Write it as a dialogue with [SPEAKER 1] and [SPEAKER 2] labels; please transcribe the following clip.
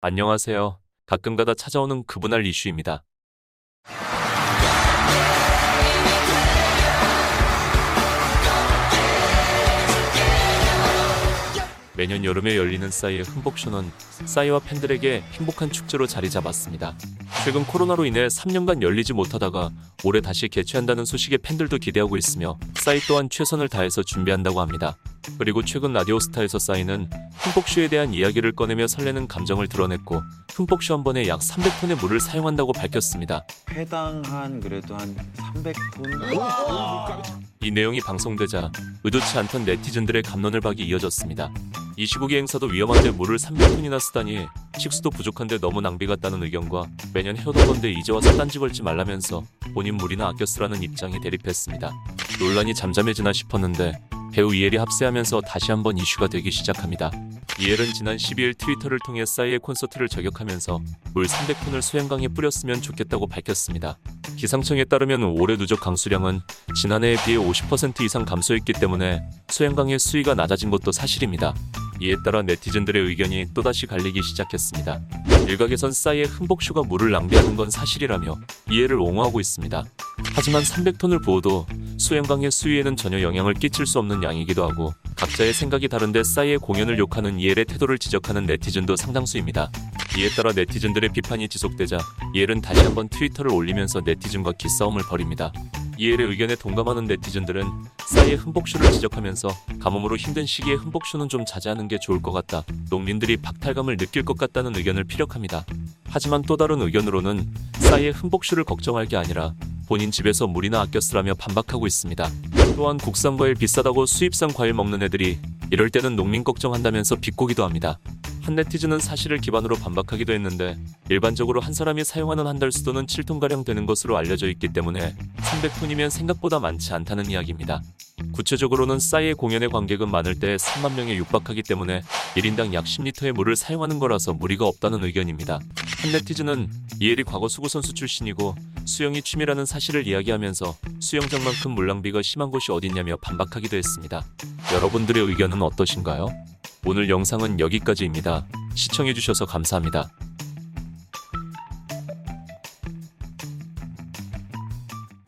[SPEAKER 1] 안녕하세요. 가끔가다 찾아오는 그분할 이슈입니다. 매년 여름에 열리는 싸이의 흠복쇼는 싸이와 팬들에게 행복한 축제로 자리 잡았습니다. 최근 코로나로 인해 3년간 열리지 못하다가 올해 다시 개최한다는 소식에 팬들도 기대하고 있으며 싸이 또한 최선을 다해서 준비한다고 합니다. 그리고 최근 라디오스타에서 싸이는 흠복쇼에 대한 이야기를 꺼내며 설레는 감정을 드러냈고 흠복쇼 한 번에 약 300톤의 물을 사용한다고 밝혔습니다.
[SPEAKER 2] 회당 한 그래도 한 300톤?
[SPEAKER 1] 이 내용이 방송되자 의도치 않던 네티즌들의 감론을 박이 이어졌습니다. 이 시국의 행사도 위험한데 물을 300톤이나 쓰다니 식수도 부족한데 너무 낭비 같다는 의견과 매년 해오던 건데 이제 와서 딴지 걸지 말라면서 본인 물이나 아껴 쓰라는 입장에 대립했습니다. 논란이 잠잠해지나 싶었는데 배우 이엘이 합세하면서 다시 한번 이슈가 되기 시작합니다. 이엘은 지난 12일 트위터를 통해 싸이의 콘서트를 저격하면서 물 300톤을 수행강에 뿌렸으면 좋겠다고 밝혔습니다. 기상청에 따르면 올해 누적 강수량은 지난해에 비해 50% 이상 감소했기 때문에 수행강의 수위가 낮아진 것도 사실입니다. 이에 따라 네티즌들의 의견이 또다시 갈리기 시작했습니다. 일각에선 싸이의 흠복쇼가 물을 낭비하는 건 사실이라며 이해를 옹호하고 있습니다. 하지만 300톤을 부어도 수행강의 수위에는 전혀 영향을 끼칠 수 없는 양이기도 하고 각자의 생각이 다른데 싸이의 공연을 욕하는 이엘의 태도를 지적하는 네티즌도 상당수입니다. 이에 따라 네티즌들의 비판이 지속되자 이엘은 다시 한번 트위터를 올리면서 네티즌과 기싸움을 벌입니다. 이엘의 의견에 동감하는 네티즌들은 싸이의 흠복쇼를 지적하면서 가뭄으로 힘든 시기에 흠복쇼는 좀 자제하는 게 좋을 것 같다. 농민들이 박탈감을 느낄 것 같다는 의견을 피력합니다. 하지만 또 다른 의견으로는 싸이의 흠복쇼를 걱정할 게 아니라 본인 집에서 물이나 아껴 쓰라며 반박하고 있습니다. 또한 국산 과일 비싸다고 수입산 과일 먹는 애들이 이럴 때는 농민 걱정한다면서 비꼬기도 합니다. 한 네티즌은 사실을 기반으로 반박하기도 했는데 일반적으로 한 사람이 사용하는 한 달 수도는 7톤가량 되는 것으로 알려져 있기 때문에 300톤이면 생각보다 많지 않다는 이야기입니다. 구체적으로는 싸이의 공연의 관객은 많을 때 3만 명에 육박하기 때문에 1인당 약 10리터의 물을 사용하는 거라서 무리가 없다는 의견입니다. 한 네티즌은 이엘이 과거 수구 선수 출신이고 수영이 취미라는 사실을 이야기하면서 수영장만큼 물낭비가 심한 곳이 어딨냐며 반박하기도 했습니다. 여러분들의 의견은 어떠신가요? 오늘 영상은 여기까지입니다. 시청해주셔서 감사합니다.